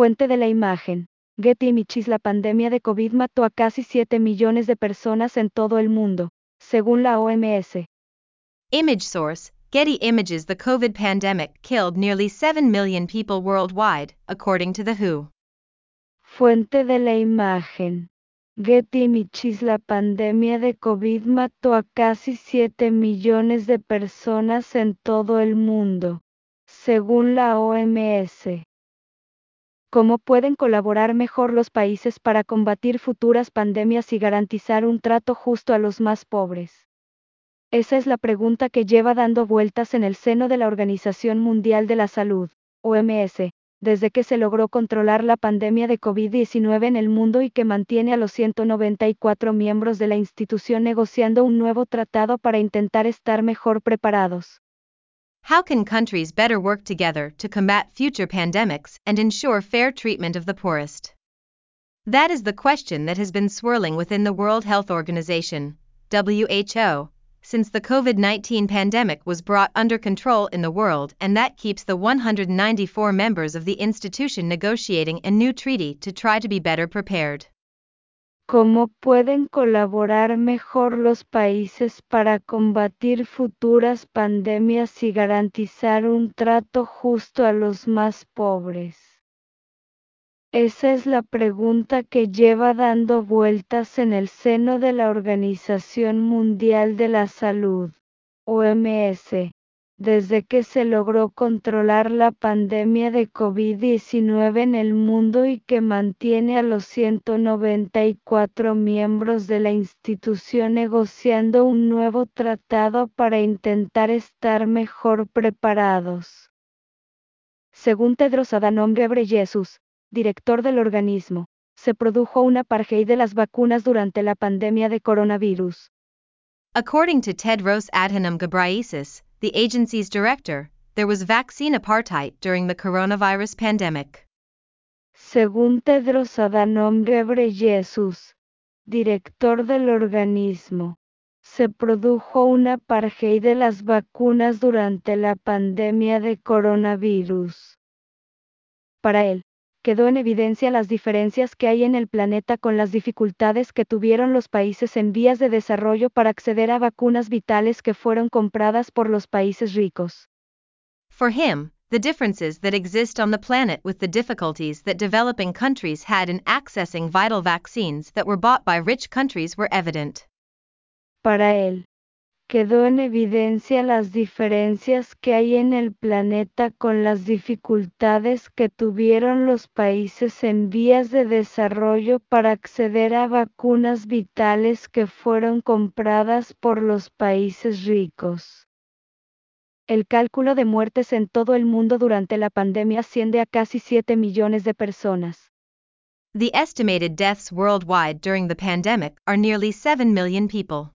Fuente de la imagen. Getty Images La pandemia de COVID mató a casi 7 millones de personas en todo el mundo, según la OMS. Image source Getty Images The COVID pandemic killed nearly 7 million people worldwide, according to The WHO. Fuente de la imagen. Getty Images La pandemia de COVID mató a casi 7 millones de personas en todo el mundo, según la OMS. ¿Cómo pueden colaborar mejor los países para combatir futuras pandemias y garantizar un trato justo a los más pobres? Esa es la pregunta que lleva dando vueltas en el seno de la Organización Mundial de la Salud, OMS, desde que se logró controlar la pandemia de COVID-19 en el mundo y que mantiene a los 194 miembros de la institución negociando un nuevo tratado para intentar estar mejor preparados. How can countries better work together to combat future pandemics and ensure fair treatment of the poorest? That is the question that has been swirling within the World Health Organization, WHO, since the COVID 19 pandemic was brought under control in the world, and that keeps the 194 members of the institution negotiating a new treaty to try to be better prepared. ¿Cómo pueden colaborar mejor los países para combatir futuras pandemias y garantizar un trato justo a los más pobres? Esa es la pregunta que lleva dando vueltas en el seno de la Organización Mundial de la Salud, OMS, desde que se logró controlar la pandemia de COVID-19 en el mundo y que mantiene a los 194 miembros de la institución negociando un nuevo tratado para intentar estar mejor preparados. Según Tedros Adhanom Ghebreyesus, director del organismo, se produjo una apartheid de las vacunas durante la pandemia de coronavirus. According to Tedros Adhanom Ghebreyesus, the agency's director, there was vaccine apartheid during the coronavirus pandemic. Según Tedros Adhanom Ghebreyesus, director del organismo, se produjo una apartheid de las vacunas durante la pandemia de coronavirus. Para él, quedó en evidencia las diferencias que hay en el planeta con las dificultades que tuvieron los países en vías de desarrollo para acceder a vacunas vitales que fueron compradas por los países ricos. For him, the differences that exist on the planet with the difficulties that developing countries had in accessing vital vaccines that were bought by rich countries were evident. Para él, quedó en evidencia las diferencias que hay en el planeta con las dificultades que tuvieron los países en vías de desarrollo para acceder a vacunas vitales que fueron compradas por los países ricos. El cálculo de muertes en todo el mundo durante la pandemia asciende a casi 7 millones de personas. The estimated deaths worldwide during the pandemic are nearly 7 million people.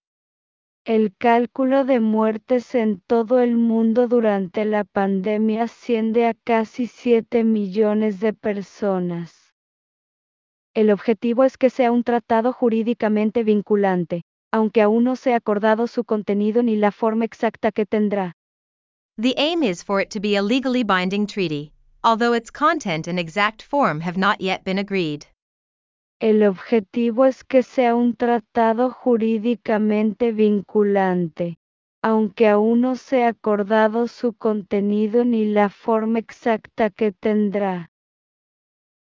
El cálculo de muertes en todo el mundo durante la pandemia asciende a casi 7 millones de personas. El objetivo es que sea un tratado jurídicamente vinculante, aunque aún no se ha acordado su contenido ni la forma exacta que tendrá. The aim is for it to be a legally binding treaty, although its content and exact form have not yet been agreed. El objetivo es que sea un tratado jurídicamente vinculante, aunque aún no se ha acordado su contenido ni la forma exacta que tendrá.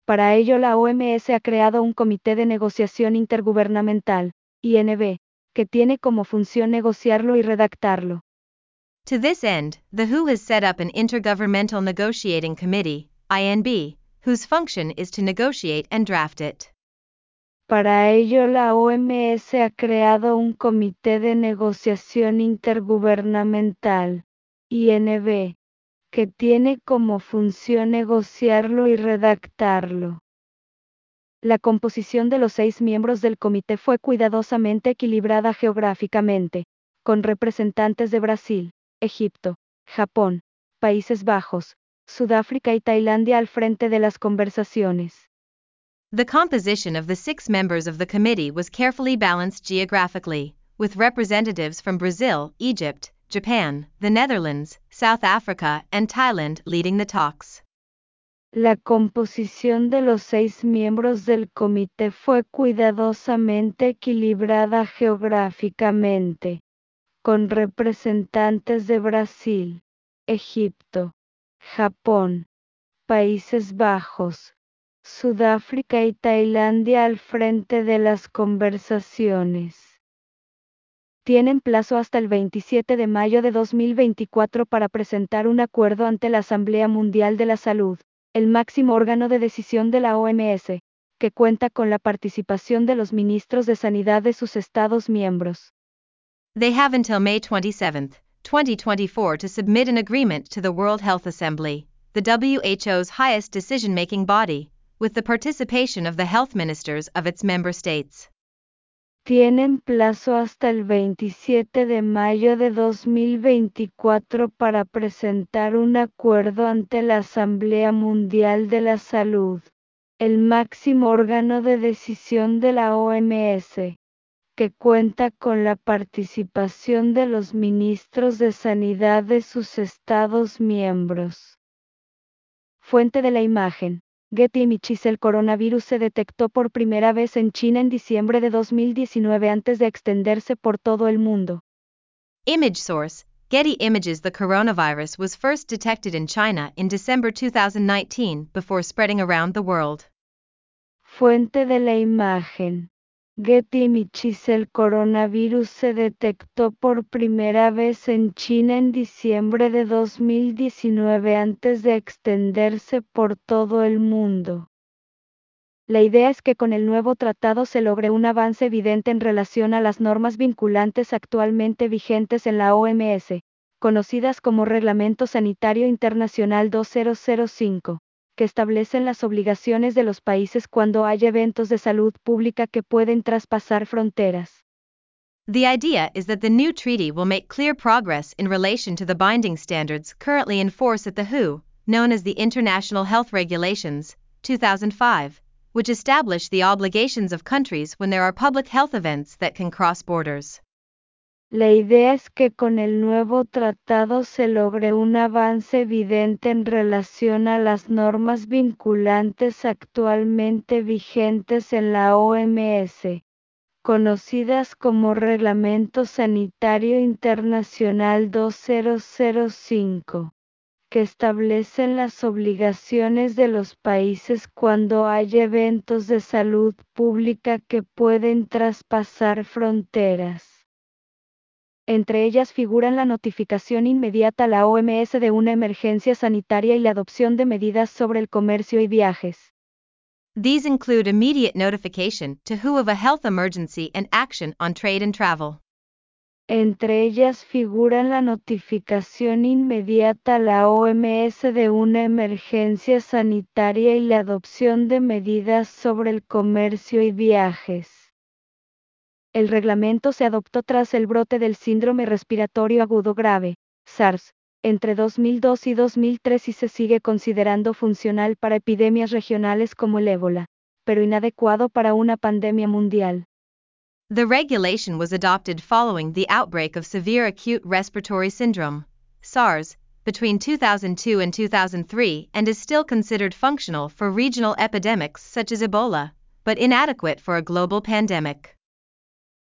Para ello la OMS ha creado un Comité de Negociación Intergubernamental, INB, que tiene como función negociarlo y redactarlo. To this end, the WHO has set up an Intergovernmental Negotiating Committee, INB, whose function is to negotiate and draft it. Para ello la OMS ha creado un Comité de Negociación Intergubernamental, INB, que tiene como función negociarlo y redactarlo. La composición de los seis miembros del comité fue cuidadosamente equilibrada geográficamente, con representantes de Brasil, Egipto, Japón, Países Bajos, Sudáfrica y Tailandia al frente de las conversaciones. The composition of the six members of the committee was carefully balanced geographically, with representatives from Brazil, Egypt, Japan, the Netherlands, South Africa, and Thailand leading the talks. La composición de los seis miembros del comité fue cuidadosamente equilibrada geográficamente, con representantes de Brasil, Egipto, Japón, Países Bajos, Sudáfrica y Tailandia al frente de las conversaciones. Tienen plazo hasta el 27 de mayo de 2024 para presentar un acuerdo ante la Asamblea Mundial de la Salud el máximo órgano de decisión de la OMS, que cuenta con la participación de los ministros de Sanidad de sus Estados miembros. They have until May 27, 2024 to submit an agreement to the World Health Assembly, the WHO's highest decision making body, with the participation of the health ministers of its member states tienen plazo hasta el 27 de mayo de 2024 para presentar un acuerdo ante la Asamblea Mundial de la Salud, el máximo órgano de decisión de la OMS, que cuenta con la participación de los ministros de Sanidad de sus Estados miembros. Fuente de la imagen. Getty Images El coronavirus se detectó por primera vez en China en diciembre de 2019 antes de extenderse por todo el mundo. Image source Getty Images The coronavirus was first detected in China in December 2019 before spreading around the world. Fuente de la imagen Getty Images El coronavirus se detectó por primera vez en China en diciembre de 2019 antes de extenderse por todo el mundo. La idea es que con el nuevo tratado se logre un avance evidente en relación a las normas vinculantes actualmente vigentes en la OMS, conocidas como Reglamento Sanitario Internacional 2005 que establecen las obligaciones de los países cuando hay eventos de salud pública que pueden traspasar fronteras. The idea is that the new treaty will make clear progress in relation to the binding standards currently in force at the WHO, known as the International Health Regulations, 2005, which establish the obligations of countries when there are public health events that can cross borders. La idea es que con el nuevo tratado se logre un avance evidente en relación a las normas vinculantes actualmente vigentes en la OMS, conocidas como Reglamento Sanitario Internacional 2005 que establecen las obligaciones de los países cuando hay eventos de salud pública que pueden traspasar fronteras. Entre ellas figuran la notificación inmediata a la OMS de una emergencia sanitaria y la adopción de medidas sobre el comercio y viajes. These include immediate notification to WHO of a health emergency and action on trade and travel. Entre ellas figuran la notificación inmediata a la OMS de una emergencia sanitaria y la adopción de medidas sobre el comercio y viajes. El reglamento se adoptó tras el brote del síndrome respiratorio agudo grave, SARS, entre 2002 y 2003 y se sigue considerando funcional para epidemias regionales como el ébola, pero inadecuado para una pandemia mundial. The regulation was adopted following the outbreak of severe acute respiratory syndrome, SARS, between 2002 and 2003 and is still considered functional for regional epidemics such as Ebola, but inadequate for a global pandemic.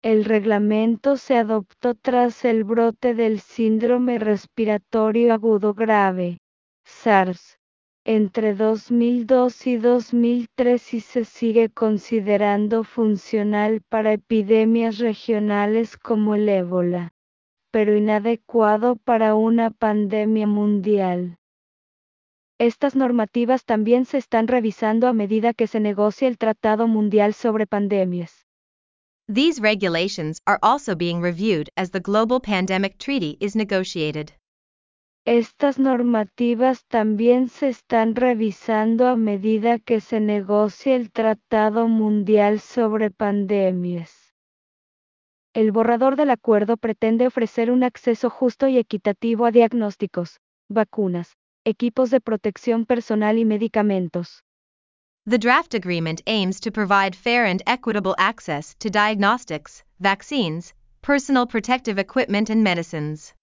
El reglamento se adoptó tras el brote del síndrome respiratorio agudo grave, SARS, entre 2002 y 2003 y se sigue considerando funcional para epidemias regionales como el ébola, pero inadecuado para una pandemia mundial. Estas normativas también se están revisando a medida que se negocia el Tratado Mundial sobre Pandemias. These regulations are also being reviewed as the Global Pandemic Treaty is negotiated. Estas normativas también se están revisando a medida que se negocia el Tratado Mundial sobre Pandemias. El borrador del acuerdo pretende ofrecer un acceso justo y equitativo a diagnósticos, vacunas, equipos de protección personal y medicamentos. The draft agreement aims to provide fair and equitable access to diagnostics, vaccines, personal protective equipment, and medicines.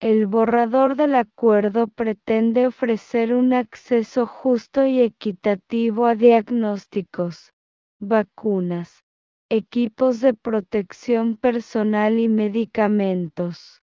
El borrador del acuerdo pretende ofrecer un acceso justo y equitativo a diagnósticos, vacunas, equipos de protección personal y medicamentos.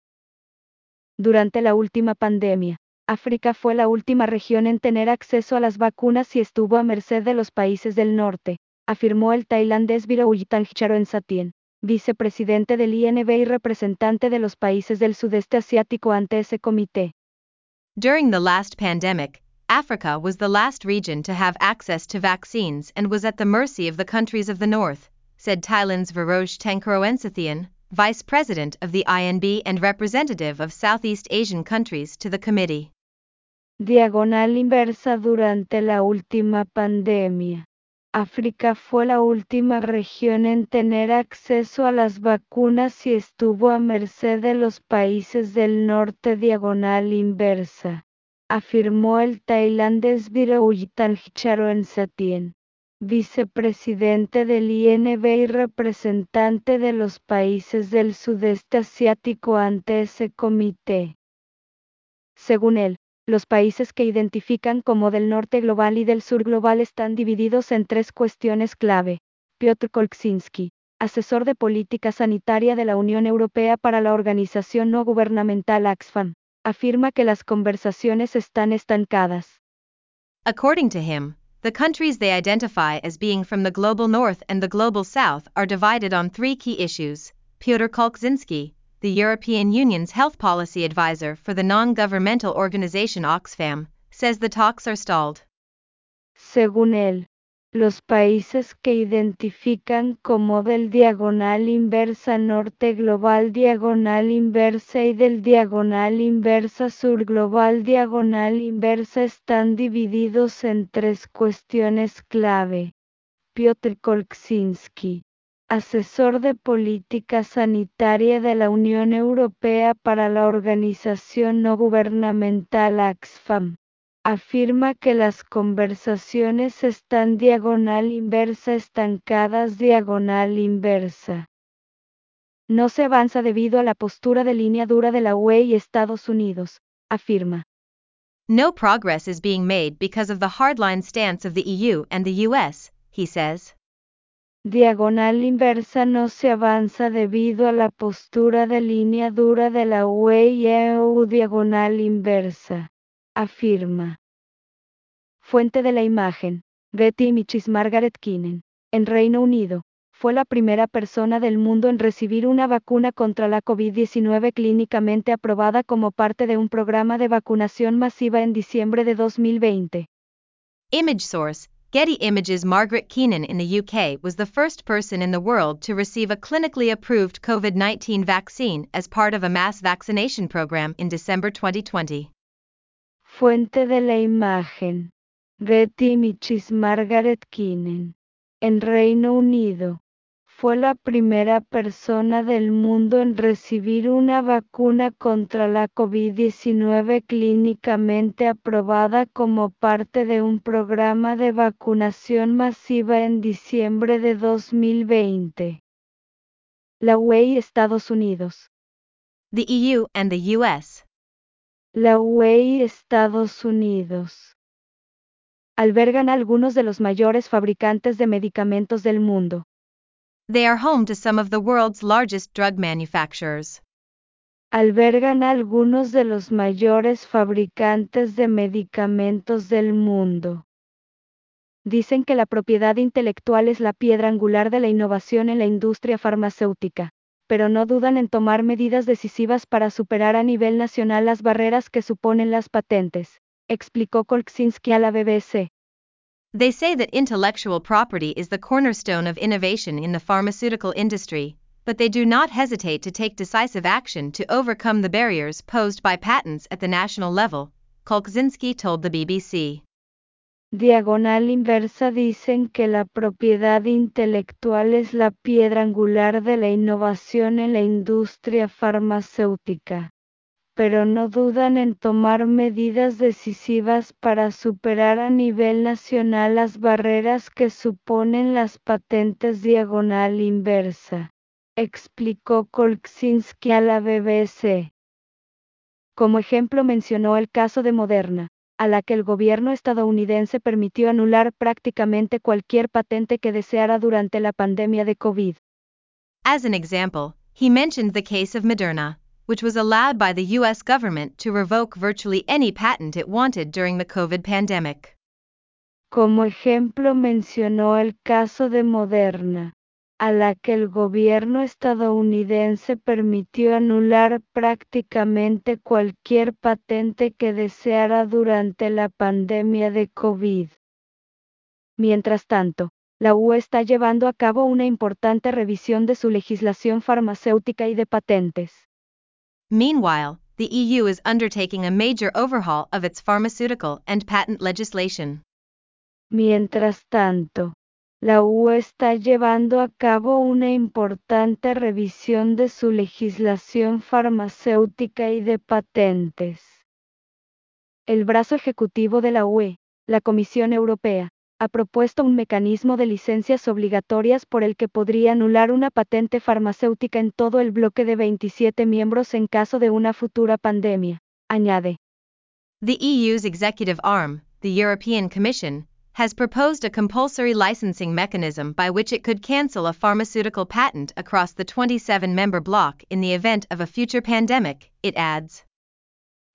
Durante la última pandemia, África fue la última región en tener acceso a las vacunas y estuvo a merced de los países del norte, afirmó el tailandés en Satien vicepresidente del INB y representante de los países del sudeste asiático ante ese comité. During the last pandemic, Africa was the last region to have access to vaccines and was at the mercy of the countries of the north, said Thailand's Viroj Tengkuroensathian, vice president of the INB and representative of Southeast Asian countries to the committee. Diagonal inversa durante la última pandemia. África fue la última región en tener acceso a las vacunas y estuvo a merced de los países del norte diagonal inversa, afirmó el tailandés en Satien, vicepresidente del INB y representante de los países del sudeste asiático ante ese comité. Según él, los países que identifican como del norte global y del sur global están divididos en tres cuestiones clave. Piotr Kolczynski, asesor de política sanitaria de la Unión Europea para la organización no gubernamental Oxfam, afirma que las conversaciones están estancadas. According to him, the countries they identify as being from the global north and the global south are divided on three key issues. Piotr Kolczynski, the European Union's health policy advisor for the non-governmental organization Oxfam, says the talks are stalled. Según él, los países que identifican como del diagonal inversa norte global diagonal inversa y del diagonal inversa sur global diagonal inversa están divididos en tres cuestiones clave. Piotr Kolczynski asesor de política sanitaria de la Unión Europea para la organización no gubernamental Oxfam, afirma que las conversaciones están diagonal inversa estancadas diagonal inversa. No se avanza debido a la postura de línea dura de la UE y Estados Unidos, afirma. No progress is being made because of the hardline stance of the EU and the US, he says diagonal inversa no se avanza debido a la postura de línea dura de la UE y EU diagonal inversa, afirma. Fuente de la imagen, Getty Images Margaret Keenan, en Reino Unido, fue la primera persona del mundo en recibir una vacuna contra la COVID-19 clínicamente aprobada como parte de un programa de vacunación masiva en diciembre de 2020. Image source Getty Images Margaret Keenan in the UK was the first person in the world to receive a clinically approved COVID 19 vaccine as part of a mass vaccination program in December 2020. Fuente de la imagen. Getty Images Margaret Keenan. En Reino Unido fue la primera persona del mundo en recibir una vacuna contra la COVID-19 clínicamente aprobada como parte de un programa de vacunación masiva en diciembre de 2020. La UE y Estados Unidos. The EU and the US. La UE y Estados Unidos albergan algunos de los mayores fabricantes de medicamentos del mundo. They are home to some of the world's largest drug manufacturers. Albergan algunos de los mayores fabricantes de medicamentos del mundo. Dicen que la propiedad intelectual es la piedra angular de la innovación en la industria farmacéutica, pero no dudan en tomar medidas decisivas para superar a nivel nacional las barreras que suponen las patentes, explicó Kolczynski a la BBC. They say that intellectual property is the cornerstone of innovation in the pharmaceutical industry, but they do not hesitate to take decisive action to overcome the barriers posed by patents at the national level, Kolczynski told the BBC. Diagonal inversa dicen que la propiedad intelectual es la piedra angular de la innovación en la industria farmacéutica pero no dudan en tomar medidas decisivas para superar a nivel nacional las barreras que suponen las patentes diagonal inversa, explicó Kolczynski a la BBC. Como ejemplo mencionó el caso de Moderna, a la que el gobierno estadounidense permitió anular prácticamente cualquier patente que deseara durante la pandemia de COVID. As an example, he mentioned the case of Moderna, which was allowed by the US government to revoke virtually any patent it wanted during the COVID pandemic. Como ejemplo mencionó el caso de Moderna, a la que el gobierno estadounidense permitió anular prácticamente cualquier patente que deseara durante la pandemia de COVID. Mientras tanto, la UE está llevando a cabo una importante revisión de su legislación farmacéutica y de patentes. Meanwhile, the EU is undertaking a major overhaul of its pharmaceutical and patent legislation. Mientras tanto, la UE está llevando a cabo una importante revisión de su legislación farmacéutica y de patentes. El brazo ejecutivo de la UE, la Comisión Europea, ha propuesto un mecanismo de licencias obligatorias por el que podría anular una patente farmacéutica en todo el bloque de 27 miembros en caso de una futura pandemia, añade. The EU's executive arm, the European Commission, has proposed a compulsory licensing mechanism by which it could cancel a pharmaceutical patent across the 27 member bloc in the event of a future pandemic, it adds.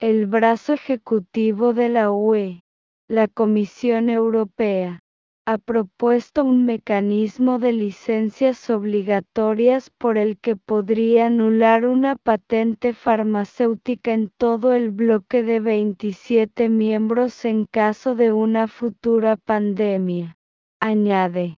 El brazo ejecutivo de la UE, la Comisión Europea, ha propuesto un mecanismo de licencias obligatorias por el que podría anular una patente farmacéutica en todo el bloque de 27 miembros en caso de una futura pandemia, añade.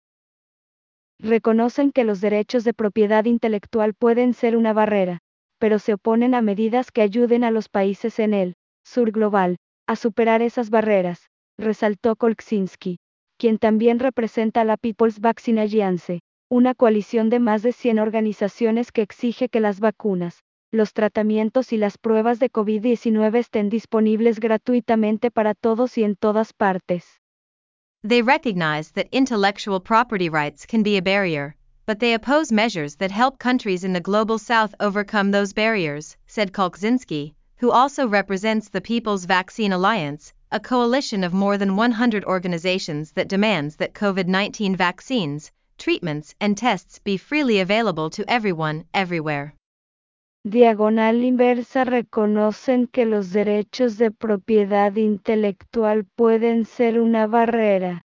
Reconocen que los derechos de propiedad intelectual pueden ser una barrera, pero se oponen a medidas que ayuden a los países en el sur global a superar esas barreras, resaltó Kolczynski quien también representa a la People's Vaccine Alliance, una coalición de más de 100 organizaciones que exige que las vacunas, los tratamientos y las pruebas de COVID-19 estén disponibles gratuitamente para todos y en todas partes. They recognize that intellectual property rights can be a barrier, but they oppose measures that help countries in the global south overcome those barriers, said Kolczynski, who also represents the People's Vaccine Alliance, a coalition of more than 100 organizations that demands that COVID 19 vaccines, treatments, and tests be freely available to everyone, everywhere. Diagonal inversa reconocen que los derechos de propiedad intelectual pueden ser una barrera,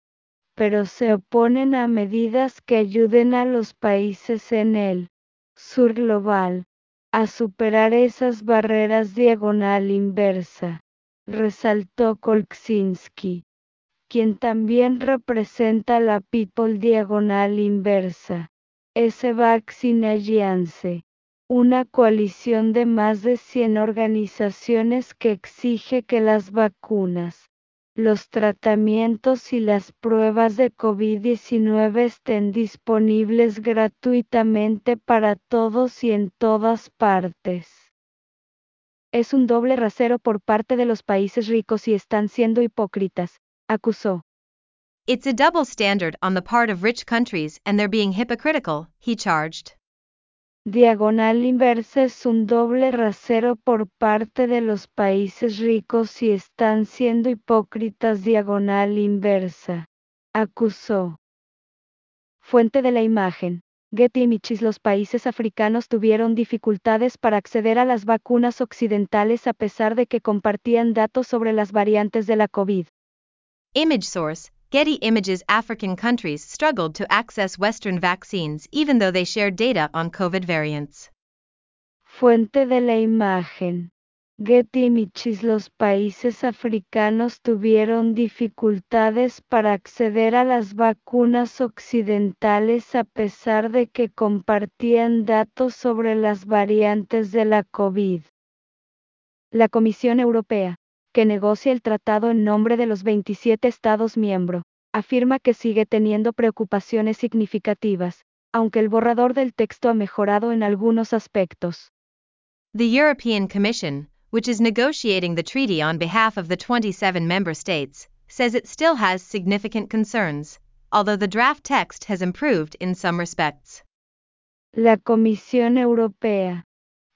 pero se oponen a medidas que ayuden a los países en el sur global a superar esas barreras diagonal inversa resaltó Kolczynski, quien también representa la People Diagonal Inversa, S. Vaccine Alliance, una coalición de más de 100 organizaciones que exige que las vacunas, los tratamientos y las pruebas de COVID-19 estén disponibles gratuitamente para todos y en todas partes es un doble rasero por parte de los países ricos y están siendo hipócritas, acusó. It's a double standard on the part of rich countries and they're being hypocritical, he charged. Diagonal inversa es un doble rasero por parte de los países ricos y están siendo hipócritas diagonal inversa, acusó. Fuente de la imagen. Getty Images Los países africanos tuvieron dificultades para acceder a las vacunas occidentales a pesar de que compartían datos sobre las variantes de la COVID. Image source Getty Images African countries struggled to access Western vaccines even though they shared data on COVID variants. Fuente de la imagen. Images Los países africanos tuvieron dificultades para acceder a las vacunas occidentales a pesar de que compartían datos sobre las variantes de la COVID. La Comisión Europea, que negocia el tratado en nombre de los 27 Estados miembros, afirma que sigue teniendo preocupaciones significativas, aunque el borrador del texto ha mejorado en algunos aspectos. The European Commission, which is negotiating the treaty on behalf of the 27 member states, says it still has significant concerns, although the draft text has improved in some respects. La Comisión Europea,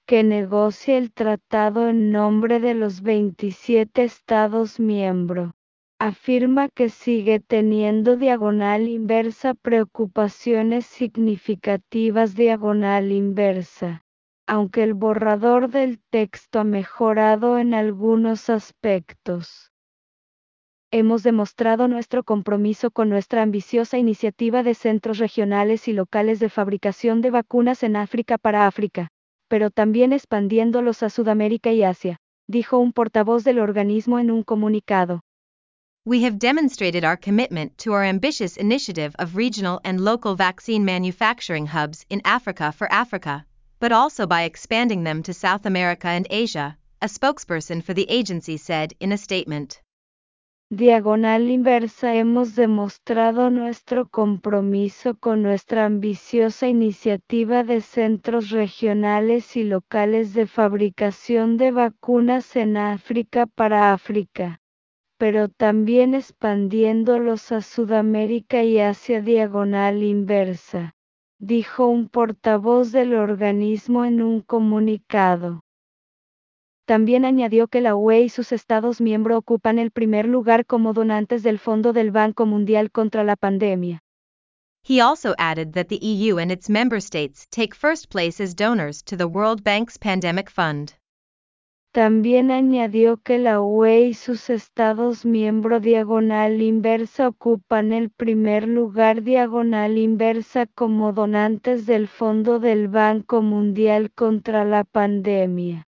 que negocia el tratado en nombre de los 27 Estados miembros, afirma que sigue teniendo diagonal inversa preocupaciones significativas diagonal inversa, aunque el borrador del texto ha mejorado en algunos aspectos. Hemos demostrado nuestro compromiso con nuestra ambiciosa iniciativa de centros regionales y locales de fabricación de vacunas en África para África pero también expandiéndolos a Sudamérica y Asia, dijo un portavoz del organismo en un comunicado. We have demonstrated our commitment to our ambitious initiative of regional and local vaccine manufacturing hubs in Africa for Africa, but also by expanding them to South America and Asia, a spokesperson for the agency said in a statement. Diagonal inversa hemos demostrado nuestro compromiso con nuestra ambiciosa iniciativa de centros regionales y locales de fabricación de vacunas en África para África, pero también expandiéndolos a Sudamérica y Asia diagonal inversa, dijo un portavoz del organismo en un comunicado. También añadió que la UE y sus Estados miembros ocupan el primer lugar como donantes del Fondo del Banco Mundial contra la pandemia. He also added that the EU and its member states take first place as donors to the World Bank's Pandemic Fund. También añadió que la UE y sus Estados miembros diagonal inversa ocupan el primer lugar diagonal inversa como donantes del Fondo del Banco Mundial contra la pandemia.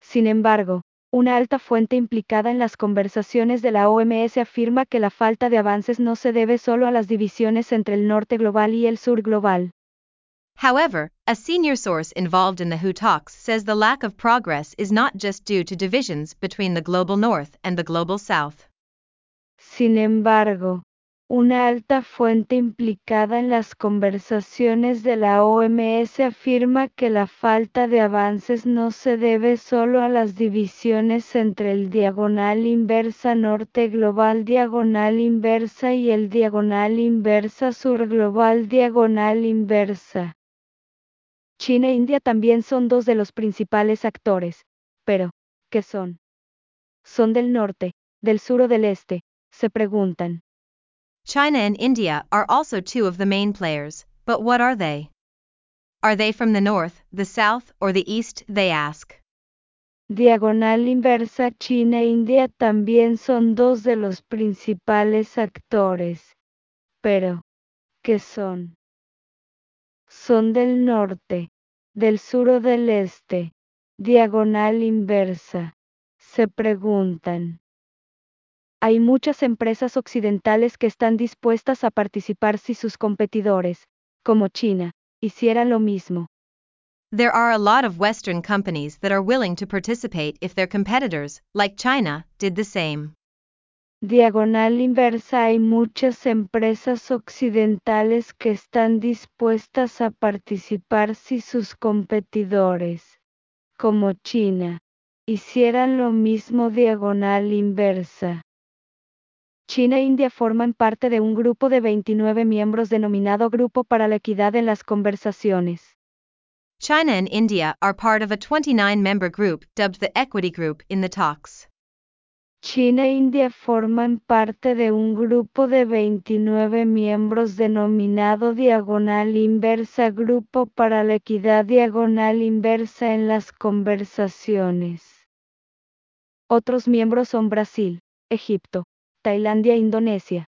Sin embargo, una alta fuente implicada en las conversaciones de la OMS afirma que la falta de avances no se debe solo a las divisiones entre el norte global y el sur global. However, a senior source involved in the WHO talks says the lack of progress is not just due to divisions between the global north and the global south. Sin embargo, una alta fuente implicada en las conversaciones de la OMS afirma que la falta de avances no se debe solo a las divisiones entre el diagonal inversa norte global diagonal inversa y el diagonal inversa sur global diagonal inversa. China e India también son dos de los principales actores, pero, ¿qué son? ¿Son del norte, del sur o del este? Se preguntan. China and India are also two of the main players, but what are they? Are they from the north, the south, or the east? They ask. Diagonal inversa China e India también son dos de los principales actores. Pero, ¿qué son? Son del norte, del sur o del este. Diagonal inversa. Se preguntan. Hay muchas empresas occidentales que están dispuestas a participar si sus competidores, como China, hicieran lo mismo. There are a lot of Western companies that are willing to participate if their competitors, like China, did the same. Diagonal inversa hay muchas empresas occidentales que están dispuestas a participar si sus competidores, como China, hicieran lo mismo diagonal inversa. China e India forman parte de un grupo de 29 miembros denominado Grupo para la Equidad en las Conversaciones. China and India are part of a 29 member group dubbed the Equity Group in the talks. China e India forman parte de un grupo de 29 miembros denominado Diagonal Inversa Grupo para la Equidad Diagonal Inversa en las Conversaciones. Otros miembros son Brasil, Egipto, Tailandia e Indonesia.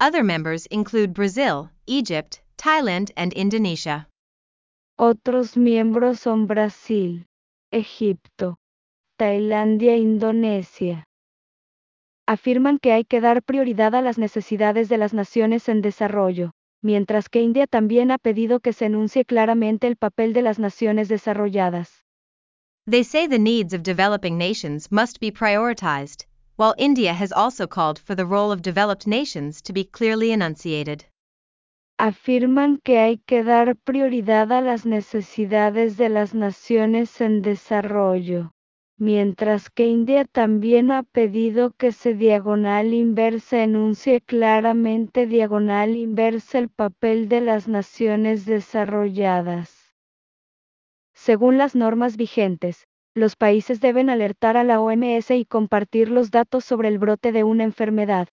Other members include Brazil, Egypt, Thailand, and Indonesia. Otros miembros son Brasil, Egipto, Tailandia e Indonesia. Afirman que hay que dar prioridad a las necesidades de las naciones en desarrollo, mientras que India también ha pedido que se enuncie claramente el papel de las naciones desarrolladas. They say the needs of developing nations must be prioritized, while India has also called for the role of developed nations to be clearly enunciated. Afirman que hay que dar prioridad a las necesidades de las naciones en desarrollo, mientras que India también ha pedido que se diagonal inversa enuncie claramente diagonal inversa el papel de las naciones desarrolladas. Según las normas vigentes, los países deben alertar a la OMS y compartir los datos sobre el brote de una enfermedad.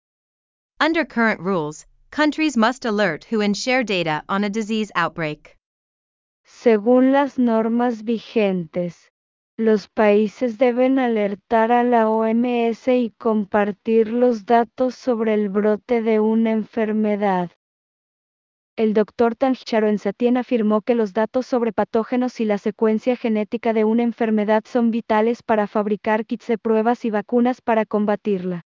Under current rules, countries must alert WHO and share data on a disease outbreak. Según las normas vigentes, los países deben alertar a la OMS y compartir los datos sobre el brote de una enfermedad. El Dr. Tanjaro Satien afirmó que los datos sobre patógenos y la secuencia genética de una enfermedad son vitales para fabricar kits de pruebas y vacunas para combatirla.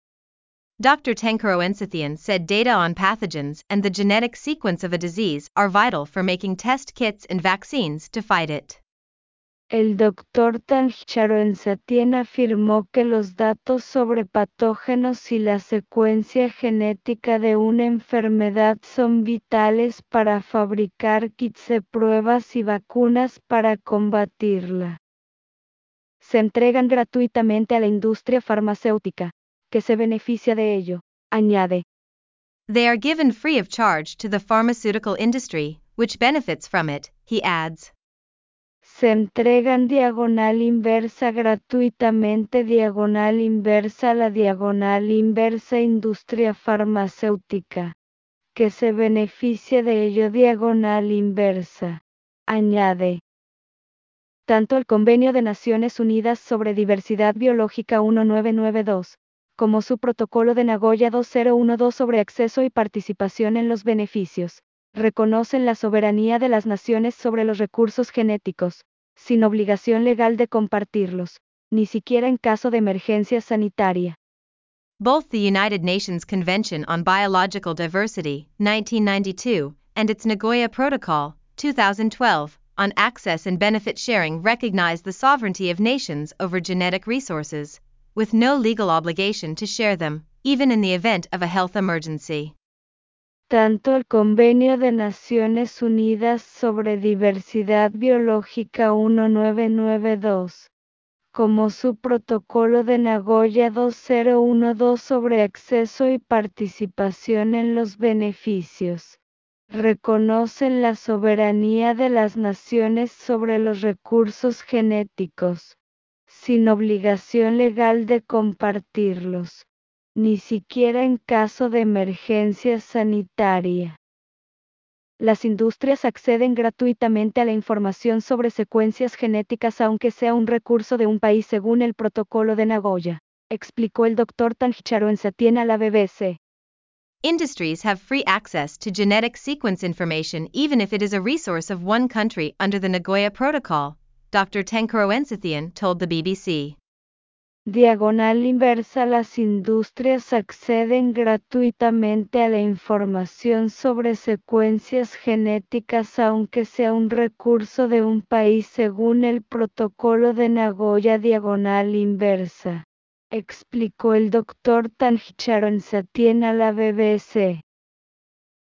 Dr. Tenkaro Ensathian said data on pathogens and the genetic sequence of a disease are vital for making test kits and vaccines to fight it. El doctor Tancharoensatien afirmó que los datos sobre patógenos y la secuencia genética de una enfermedad son vitales para fabricar kits de pruebas y vacunas para combatirla. Se entregan gratuitamente a la industria farmacéutica, que se beneficia de ello, añade. They are given free of charge to the pharmaceutical industry, which benefits from it, he adds se entregan diagonal inversa gratuitamente diagonal inversa la diagonal inversa industria farmacéutica, que se beneficie de ello diagonal inversa. Añade. Tanto el Convenio de Naciones Unidas sobre Diversidad Biológica 1992, como su Protocolo de Nagoya 2012 sobre acceso y participación en los beneficios, reconocen la soberanía de las naciones sobre los recursos genéticos, sin obligación legal de compartirlos, ni siquiera en caso de emergencia sanitaria. Both the United Nations Convention on Biological Diversity, 1992, and its Nagoya Protocol, 2012, on access and benefit sharing recognize the sovereignty of nations over genetic resources, with no legal obligation to share them, even in the event of a health emergency. Tanto el Convenio de Naciones Unidas sobre Diversidad Biológica 1992 como su Protocolo de Nagoya 2012 sobre acceso y participación en los beneficios reconocen la soberanía de las naciones sobre los recursos genéticos, sin obligación legal de compartirlos ni siquiera en caso de emergencia sanitaria. Las industrias acceden gratuitamente a la información sobre secuencias genéticas aunque sea un recurso de un país según el protocolo de Nagoya, explicó el Dr. Tanjicharo Ensatien a la BBC. Industries have free access to genetic sequence information even if it is a resource of one country under the Nagoya Protocol, Dr. Ensathian told the BBC. Diagonal inversa Las industrias acceden gratuitamente a la información sobre secuencias genéticas aunque sea un recurso de un país según el protocolo de Nagoya Diagonal inversa, explicó el Dr. Tanjicharon Satien a la BBC.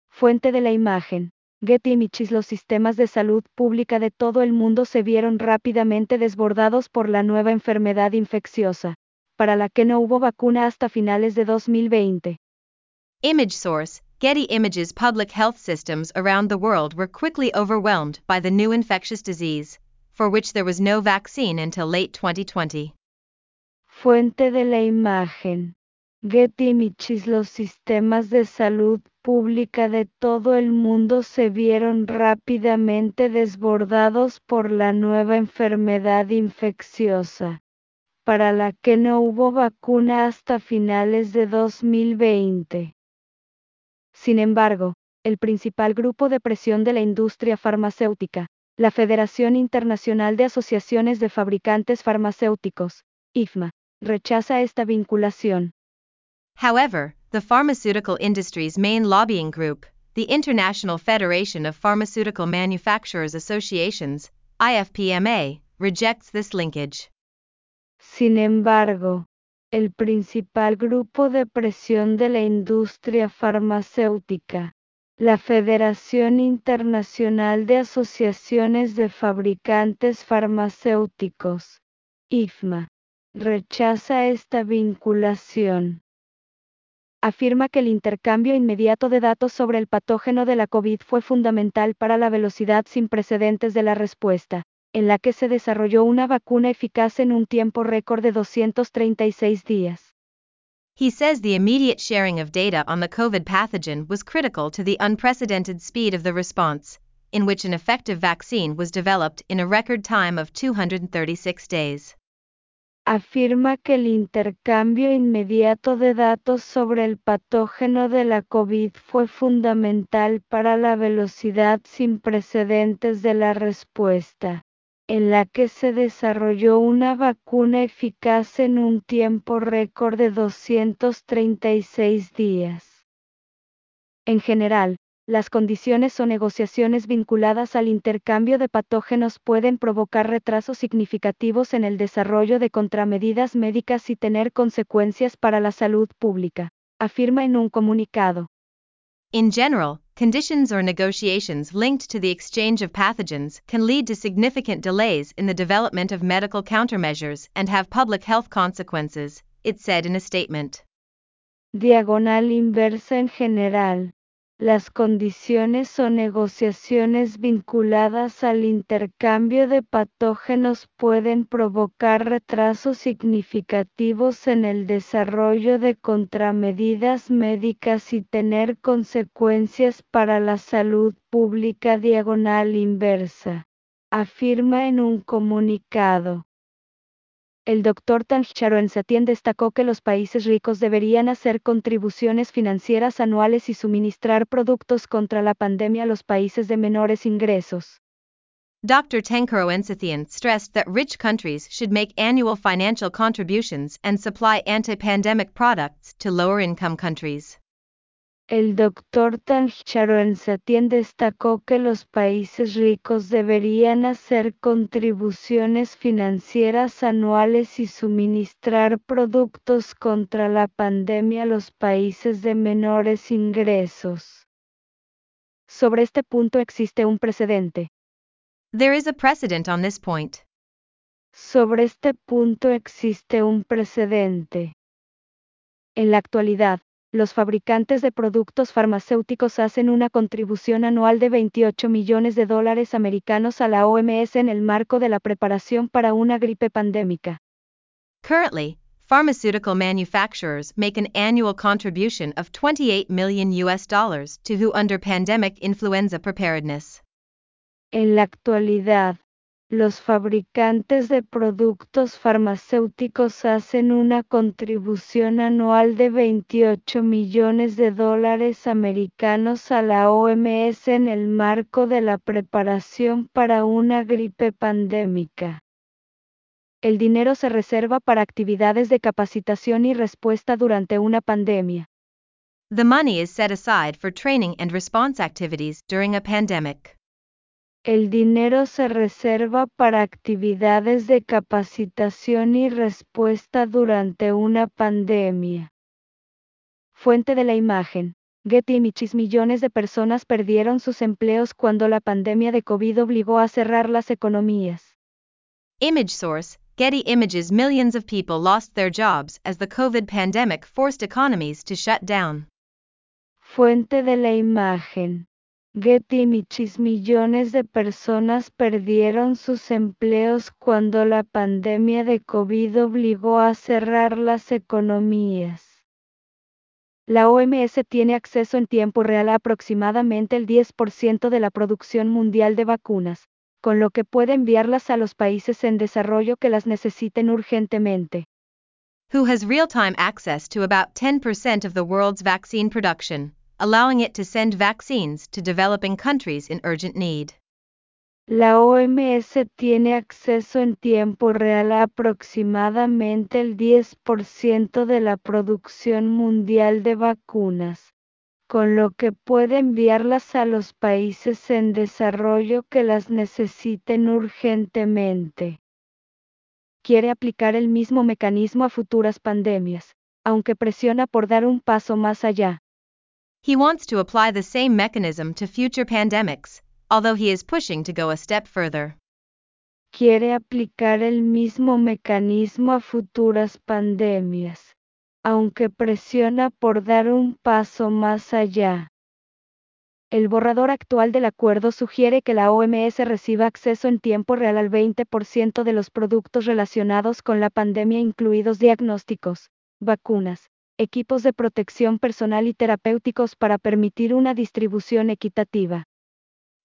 Fuente de la imagen. Getty Images Los sistemas de salud pública de todo el mundo se vieron rápidamente desbordados por la nueva enfermedad infecciosa, para la que no hubo vacuna hasta finales de 2020. Image source Getty Images public health systems around the world were quickly overwhelmed by the new infectious disease, for which there was no vaccine until late 2020. Fuente de la imagen. Getty Images Los sistemas de salud pública de todo el mundo se vieron rápidamente desbordados por la nueva enfermedad infecciosa, para la que no hubo vacuna hasta finales de 2020. Sin embargo, el principal grupo de presión de la industria farmacéutica, la Federación Internacional de Asociaciones de Fabricantes Farmacéuticos, IFMA, rechaza esta vinculación. However, the pharmaceutical industry's main lobbying group, the International Federation of Pharmaceutical Manufacturers Associations, IFPMA, rejects this linkage. Sin embargo, el principal grupo de presión de la industria farmacéutica, la Federación Internacional de Asociaciones de Fabricantes Farmacéuticos, IFMA, rechaza esta vinculación afirma que el intercambio inmediato de datos sobre el patógeno de la COVID fue fundamental para la velocidad sin precedentes de la respuesta, en la que se desarrolló una vacuna eficaz en un tiempo récord de 236 días. He says the immediate sharing of data on the COVID pathogen was critical to the unprecedented speed of the response, in which an effective vaccine was developed in a record time of 236 days. Afirma que el intercambio inmediato de datos sobre el patógeno de la COVID fue fundamental para la velocidad sin precedentes de la respuesta en la que se desarrolló una vacuna eficaz en un tiempo récord de 236 días. En general, las condiciones o negociaciones vinculadas al intercambio de patógenos pueden provocar retrasos significativos en el desarrollo de contramedidas médicas y tener consecuencias para la salud pública, afirma en un comunicado. In general, conditions or negotiations linked to the exchange of pathogens can lead to significant delays in the development of medical countermeasures and have public health consequences, it said in a statement. Diagonal inversa en general. Las condiciones o negociaciones vinculadas al intercambio de patógenos pueden provocar retrasos significativos en el desarrollo de contramedidas médicas y tener consecuencias para la salud pública diagonal inversa, afirma en un comunicado. El Dr. Satien destacó que los países ricos deberían hacer contribuciones financieras anuales y suministrar productos contra la pandemia a los países de menores ingresos. Dr. Ensathian stressed that rich countries should make annual financial contributions and supply anti-pandemic products to lower income countries. El doctor Tancharoensatien destacó que los países ricos deberían hacer contribuciones financieras anuales y suministrar productos contra la pandemia a los países de menores ingresos. Sobre este punto existe un precedente. There is a precedent on this point. Sobre este punto existe un precedente. En la actualidad, los fabricantes de productos farmacéuticos hacen una contribución anual de 28 millones de dólares americanos a la OMS en el marco de la preparación para una gripe pandémica. Currently, pharmaceutical manufacturers make an annual contribution of 28 million US dollars to WHO under pandemic influenza preparedness. En la actualidad, los fabricantes de productos farmacéuticos hacen una contribución anual de 28 millones de dólares americanos a la OMS en el marco de la preparación para una gripe pandémica. El dinero se reserva para actividades de capacitación y respuesta durante una pandemia. The money is set aside for training and response activities during a pandemic. El dinero se reserva para actividades de capacitación y respuesta durante una pandemia. Fuente de la imagen. Getty Images millones de personas perdieron sus empleos cuando la pandemia de COVID obligó a cerrar las economías. Image source. Getty Images millions of people lost their jobs as the COVID pandemic forced economies to shut down. Fuente de la imagen. Getty millones de personas perdieron sus empleos cuando la pandemia de COVID obligó a cerrar las economías. La OMS tiene acceso en tiempo real a aproximadamente el 10% de la producción mundial de vacunas, con lo que puede enviarlas a los países en desarrollo que las necesiten urgentemente. Who has real-time access to about 10% of the world's vaccine production allowing it to send vaccines to developing countries in urgent need. La OMS tiene acceso en tiempo real a aproximadamente el 10% de la producción mundial de vacunas, con lo que puede enviarlas a los países en desarrollo que las necesiten urgentemente. Quiere aplicar el mismo mecanismo a futuras pandemias, aunque presiona por dar un paso más allá. He wants to apply the same mechanism to future pandemics, although he is pushing to go a step further. Quiere aplicar el mismo mecanismo a futuras pandemias, aunque presiona por dar un paso más allá. El borrador actual del acuerdo sugiere que la OMS reciba acceso en tiempo real al 20% de los productos relacionados con la pandemia, incluidos diagnósticos, vacunas, equipos de protección personal y terapéuticos para permitir una distribución equitativa.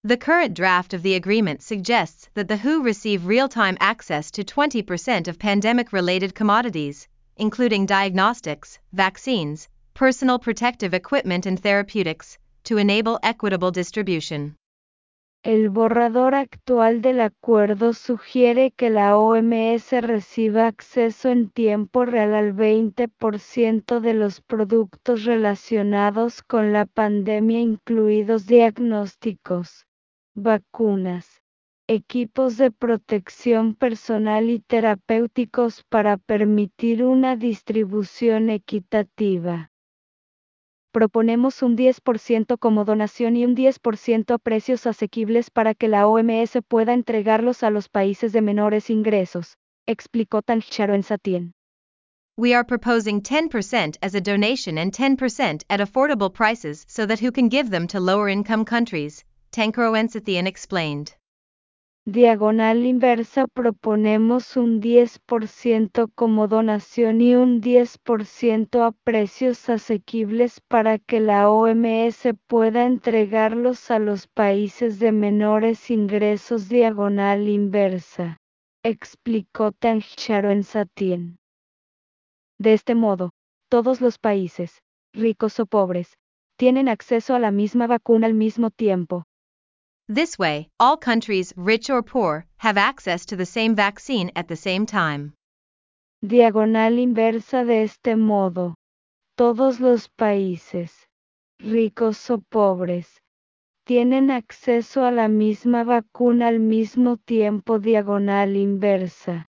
The current draft of the agreement suggests that the WHO receive real time access to 20% of pandemic related commodities, including diagnostics, vaccines, personal protective equipment, and therapeutics to enable equitable distribution. El borrador actual del acuerdo sugiere que la OMS reciba acceso en tiempo real al 20% de los productos relacionados con la pandemia, incluidos diagnósticos, vacunas, equipos de protección personal y terapéuticos para permitir una distribución equitativa proponemos un 10% como donación y un 10% a precios asequibles para que la OMS pueda entregarlos a los países de menores ingresos, explicó Tanjaro en. We are proposing 10% as a donation and 10% at affordable prices so that who can give them to lower income countries, Tankaro Ensathian explained diagonal inversa proponemos un 10% como donación y un 10% a precios asequibles para que la OMS pueda entregarlos a los países de menores ingresos diagonal inversa, explicó Tanjaro en Satien. De este modo, todos los países, ricos o pobres, tienen acceso a la misma vacuna al mismo tiempo, This way, all countries, rich or poor, have access to the same vaccine at the same time. Diagonal inversa de este modo. Todos los países, ricos o pobres, tienen acceso a la misma vacuna al mismo tiempo diagonal inversa.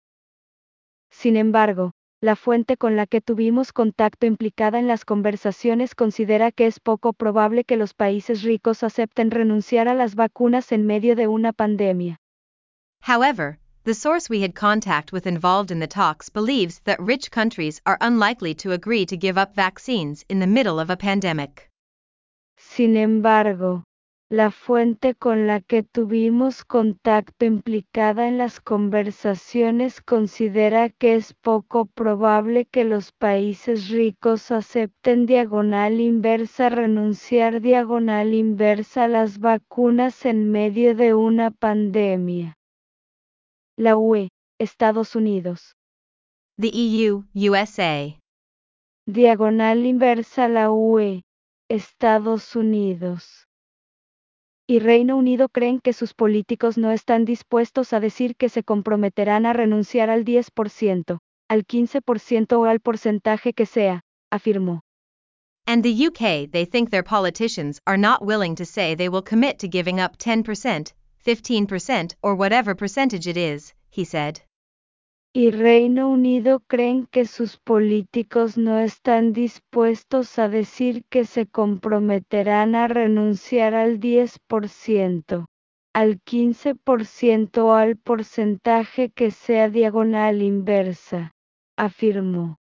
Sin embargo, la fuente con la que tuvimos contacto implicada en las conversaciones considera que es poco probable que los países ricos acepten renunciar a las vacunas en medio de una pandemia. However, the source we had contact with involved in the talks believes that rich countries are unlikely to agree to give up vaccines in the middle of a pandemic. Sin embargo, la fuente con la que tuvimos contacto implicada en las conversaciones considera que es poco probable que los países ricos acepten diagonal inversa renunciar diagonal inversa a las vacunas en medio de una pandemia. La UE, Estados Unidos. The EU, USA. Diagonal inversa la UE, Estados Unidos y Reino Unido creen que sus políticos no están dispuestos a decir que se comprometerán a renunciar al 10%, al 15% o al porcentaje que sea, afirmó. And the UK, they think their politicians are not willing to say they will commit to giving up 10%, 15%, or whatever percentage it is, he said y Reino Unido creen que sus políticos no están dispuestos a decir que se comprometerán a renunciar al 10%, al 15% o al porcentaje que sea diagonal inversa, afirmó.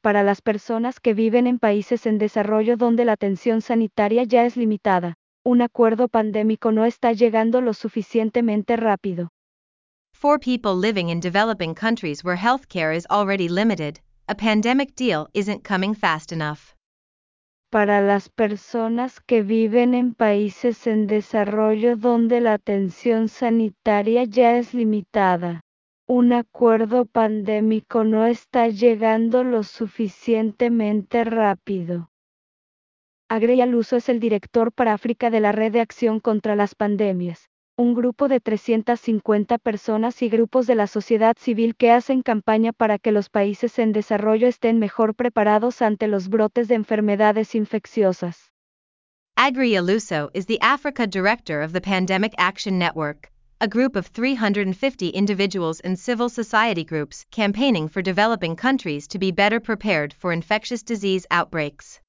Para las personas que viven en países en desarrollo donde la atención sanitaria ya es limitada, un acuerdo pandémico no está llegando lo suficientemente rápido. For people living in developing countries where healthcare is already limited, a pandemic deal isn't coming fast enough. Para las personas que viven en países en desarrollo donde la atención sanitaria ya es limitada, un acuerdo pandémico no está llegando lo suficientemente rápido. Agrey Aluso es el director para África de la Red de Acción contra las Pandemias un grupo de 350 personas y grupos de la sociedad civil que hacen campaña para que los países en desarrollo estén mejor preparados ante los brotes de enfermedades infecciosas. Agri Aluso is the Africa director of the Pandemic Action Network, a group of 350 individuals and civil society groups campaigning for developing countries to be better prepared for infectious disease outbreaks.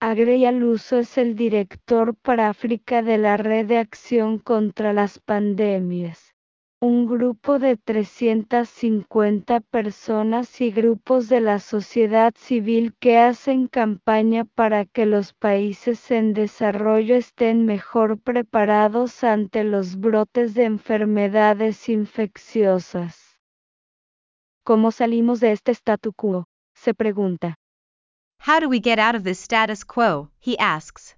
Agrey Aluso es el director para África de la Red de Acción contra las Pandemias, un grupo de 350 personas y grupos de la sociedad civil que hacen campaña para que los países en desarrollo estén mejor preparados ante los brotes de enfermedades infecciosas. ¿Cómo salimos de este statu quo? se pregunta. How do we get out of this status quo? He asks.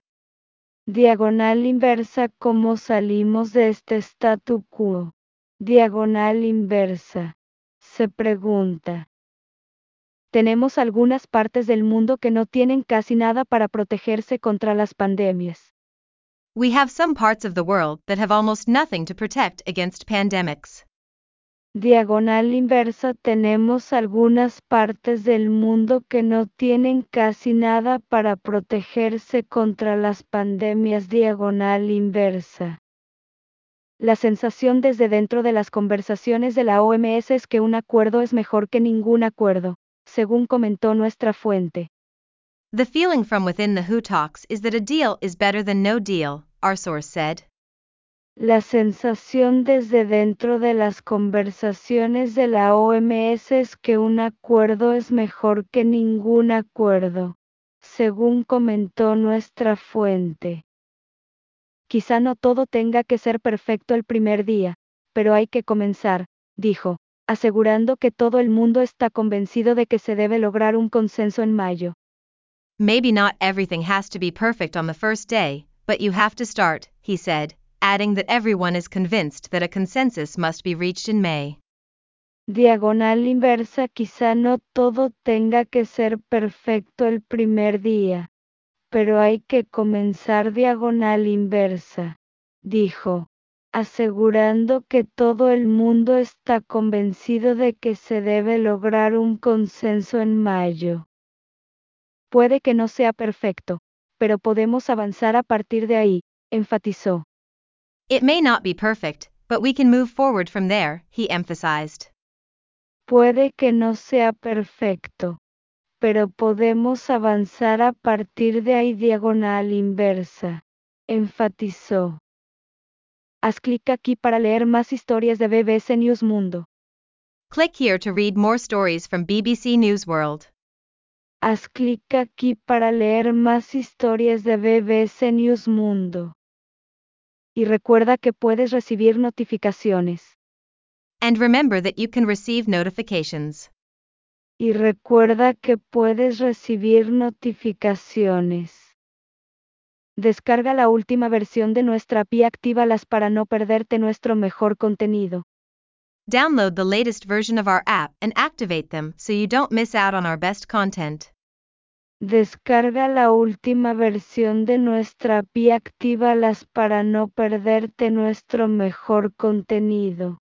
Diagonal inversa ¿Cómo salimos de este statu quo? Diagonal inversa. Se pregunta. Tenemos algunas partes del mundo que no tienen casi nada para protegerse contra las pandemias. We have some parts of the world that have almost nothing to protect against pandemics. Diagonal inversa tenemos algunas partes del mundo que no tienen casi nada para protegerse contra las pandemias. Diagonal inversa. La sensación desde dentro de las conversaciones de la OMS es que un acuerdo es mejor que ningún acuerdo, según comentó nuestra fuente. The feeling from within the WHO talks is that a deal is better than no deal, our source said. La sensación desde dentro de las conversaciones de la OMS es que un acuerdo es mejor que ningún acuerdo, según comentó nuestra fuente. Quizá no todo tenga que ser perfecto el primer día, pero hay que comenzar, dijo, asegurando que todo el mundo está convencido de que se debe lograr un consenso en mayo. Maybe not everything has to be perfect on the first day, but you have to start, he said, adding that everyone is convinced that a consensus must be reached in May. Diagonal inversa quizá no todo tenga que ser perfecto el primer día, pero hay que comenzar diagonal inversa, dijo, asegurando que todo el mundo está convencido de que se debe lograr un consenso en mayo. Puede que no sea perfecto, pero podemos avanzar a partir de ahí, enfatizó. It may not be perfect, but we can move forward from there, he emphasized. Puede que no sea perfecto, pero podemos avanzar a partir de ahí diagonal inversa, enfatizó. Haz clic aquí para leer más historias de BBC News Mundo. Click here to read more stories from BBC News World. Haz clic aquí para leer más historias de BBC News Mundo. Y recuerda que puedes recibir notificaciones. And remember that you can receive notifications. Y recuerda que puedes recibir notificaciones. Descarga la última versión de nuestra API Actívalas para no perderte nuestro mejor contenido. Download the latest version of our app and activate them so you don't miss out on our best content. Descarga la última versión de nuestra API Actívalas para no perderte nuestro mejor contenido.